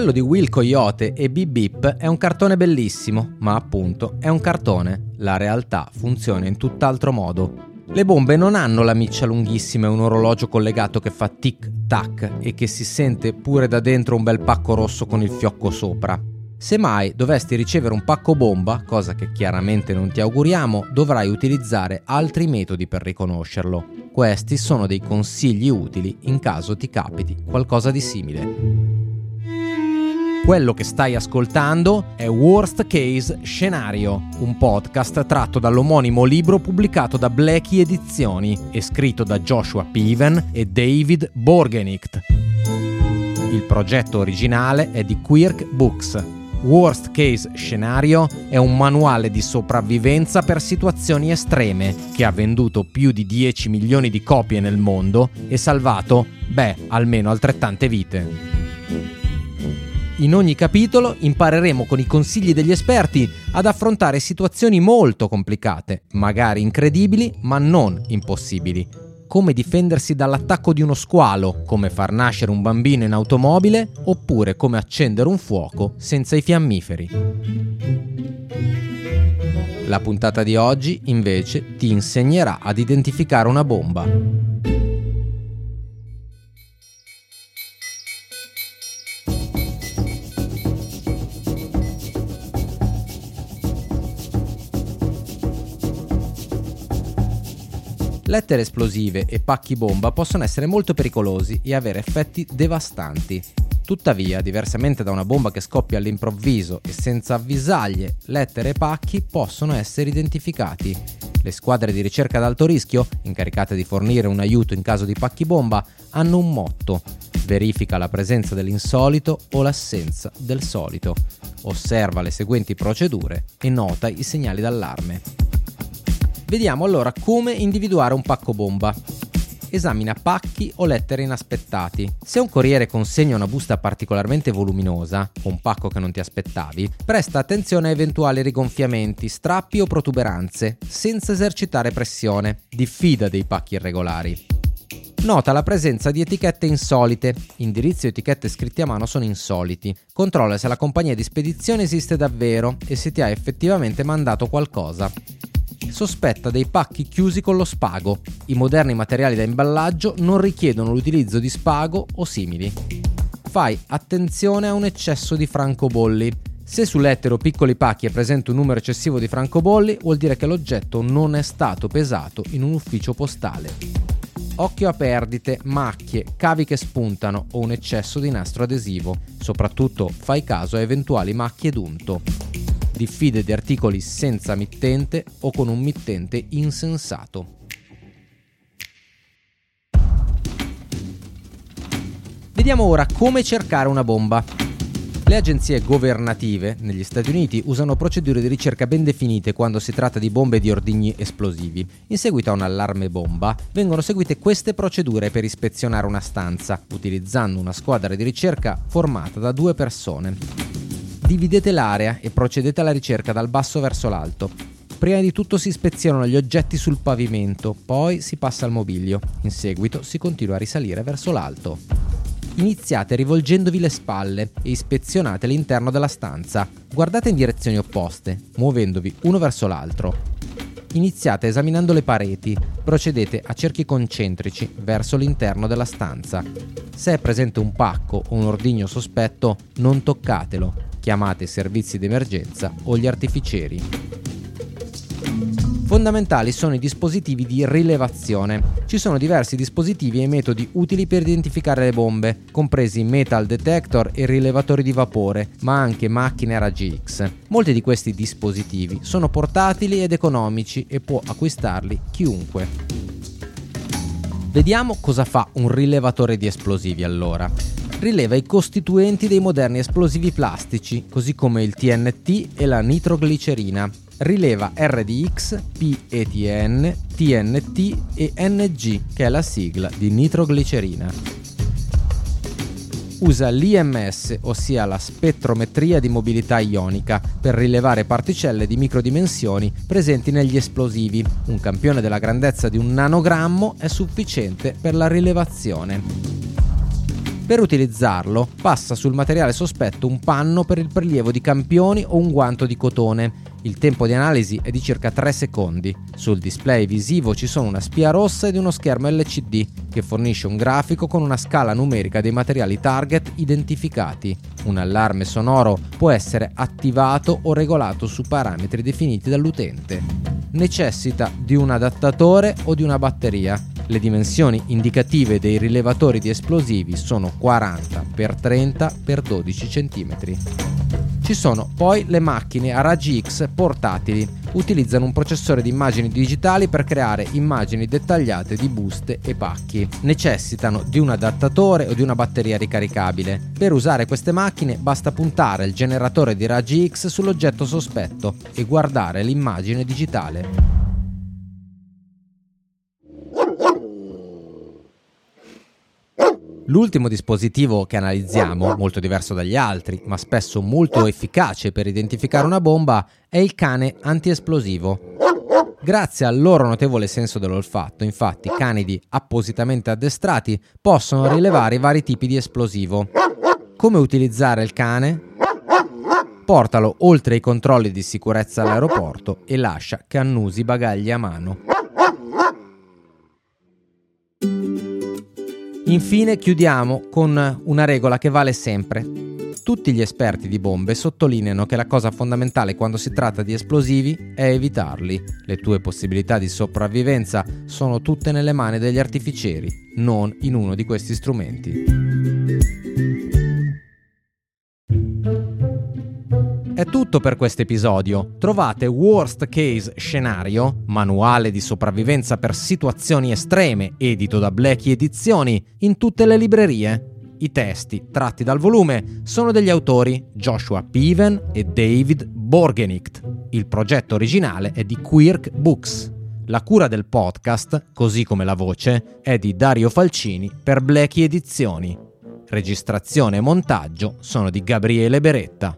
Quello di Will Coyote e Bip Bip è un cartone bellissimo, ma appunto è un cartone. La realtà funziona in tutt'altro modo. Le bombe non hanno la miccia lunghissima e un orologio collegato che fa tic-tac e che si sente pure da dentro un bel pacco rosso con il fiocco sopra. Se mai dovesti ricevere un pacco bomba, cosa che chiaramente non ti auguriamo, dovrai utilizzare altri metodi per riconoscerlo. Questi sono dei consigli utili in caso ti capiti qualcosa di simile. Quello che stai ascoltando è Worst Case Scenario, un podcast tratto dall'omonimo libro pubblicato da Blackie Edizioni e scritto da Joshua Piven e David Borgenicht. Il progetto originale è di Quirk Books. Worst Case Scenario è un manuale di sopravvivenza per situazioni estreme che ha venduto più di 10 milioni di copie nel mondo e salvato, beh, almeno altrettante vite. In ogni capitolo impareremo con i consigli degli esperti ad affrontare situazioni molto complicate, magari incredibili, ma non impossibili. Come difendersi dall'attacco di uno squalo, come far nascere un bambino in automobile, oppure come accendere un fuoco senza i fiammiferi. La puntata di oggi, invece, ti insegnerà ad identificare una bomba. Lettere esplosive e pacchi bomba possono essere molto pericolosi e avere effetti devastanti. Tuttavia, diversamente da una bomba che scoppia all'improvviso e senza avvisaglie, lettere e pacchi possono essere identificati. Le squadre di ricerca ad alto rischio, incaricate di fornire un aiuto in caso di pacchi bomba, hanno un motto. Verifica la presenza dell'insolito o l'assenza del solito. Osserva le seguenti procedure e nota i segnali d'allarme. Vediamo allora come individuare un pacco bomba. Esamina pacchi o lettere inaspettati. Se un corriere consegna una busta particolarmente voluminosa, o un pacco che non ti aspettavi, presta attenzione a eventuali rigonfiamenti, strappi o protuberanze, senza esercitare pressione. Diffida dei pacchi irregolari. Nota la presenza di etichette insolite. Indirizzi o etichette scritti a mano sono insoliti. Controlla se la compagnia di spedizione esiste davvero e se ti ha effettivamente mandato qualcosa sospetta dei pacchi chiusi con lo spago. I moderni materiali da imballaggio non richiedono l'utilizzo di spago o simili. Fai attenzione a un eccesso di francobolli. Se sull'ettero piccoli pacchi è presente un numero eccessivo di francobolli, vuol dire che l'oggetto non è stato pesato in un ufficio postale. Occhio a perdite, macchie, cavi che spuntano o un eccesso di nastro adesivo. Soprattutto fai caso a eventuali macchie d'unto diffide di articoli senza mittente o con un mittente insensato. Vediamo ora come cercare una bomba. Le agenzie governative negli Stati Uniti usano procedure di ricerca ben definite quando si tratta di bombe di ordigni esplosivi. In seguito a un allarme bomba vengono seguite queste procedure per ispezionare una stanza, utilizzando una squadra di ricerca formata da due persone. Dividete l'area e procedete alla ricerca dal basso verso l'alto. Prima di tutto si ispezionano gli oggetti sul pavimento, poi si passa al mobilio. In seguito si continua a risalire verso l'alto. Iniziate rivolgendovi le spalle e ispezionate l'interno della stanza. Guardate in direzioni opposte, muovendovi uno verso l'altro. Iniziate esaminando le pareti, procedete a cerchi concentrici verso l'interno della stanza. Se è presente un pacco o un ordigno sospetto, non toccatelo, chiamate servizi d'emergenza o gli artificieri. Fondamentali sono i dispositivi di rilevazione. Ci sono diversi dispositivi e metodi utili per identificare le bombe, compresi metal detector e rilevatori di vapore, ma anche macchine a raggi X. Molti di questi dispositivi sono portatili ed economici e può acquistarli chiunque. Vediamo cosa fa un rilevatore di esplosivi allora rileva i costituenti dei moderni esplosivi plastici, così come il TNT e la nitroglicerina. Rileva RDX, PETN, TNT e NG, che è la sigla di nitroglicerina usa l'IMS, ossia la spettrometria di mobilità ionica, per rilevare particelle di microdimensioni presenti negli esplosivi. Un campione della grandezza di un nanogrammo è sufficiente per la rilevazione. Per utilizzarlo passa sul materiale sospetto un panno per il prelievo di campioni o un guanto di cotone. Il tempo di analisi è di circa 3 secondi. Sul display visivo ci sono una spia rossa ed uno schermo LCD che fornisce un grafico con una scala numerica dei materiali target identificati. Un allarme sonoro può essere attivato o regolato su parametri definiti dall'utente. Necessita di un adattatore o di una batteria. Le dimensioni indicative dei rilevatori di esplosivi sono 40 x 30 x 12 cm. Ci sono poi le macchine a raggi X portatili. Utilizzano un processore di immagini digitali per creare immagini dettagliate di buste e pacchi. Necessitano di un adattatore o di una batteria ricaricabile. Per usare queste macchine basta puntare il generatore di raggi X sull'oggetto sospetto e guardare l'immagine digitale. L'ultimo dispositivo che analizziamo, molto diverso dagli altri, ma spesso molto efficace per identificare una bomba, è il cane antiesplosivo. Grazie al loro notevole senso dell'olfatto, infatti, canidi appositamente addestrati possono rilevare i vari tipi di esplosivo. Come utilizzare il cane? Portalo oltre i controlli di sicurezza all'aeroporto e lascia che annusi bagagli a mano. Infine chiudiamo con una regola che vale sempre. Tutti gli esperti di bombe sottolineano che la cosa fondamentale quando si tratta di esplosivi è evitarli. Le tue possibilità di sopravvivenza sono tutte nelle mani degli artificieri, non in uno di questi strumenti. È tutto per questo episodio. Trovate Worst Case Scenario, manuale di sopravvivenza per situazioni estreme, edito da Blackie Edizioni, in tutte le librerie. I testi, tratti dal volume, sono degli autori Joshua Piven e David Borgenicht. Il progetto originale è di Quirk Books. La cura del podcast, così come la voce, è di Dario Falcini per Blackie Edizioni. Registrazione e montaggio sono di Gabriele Beretta.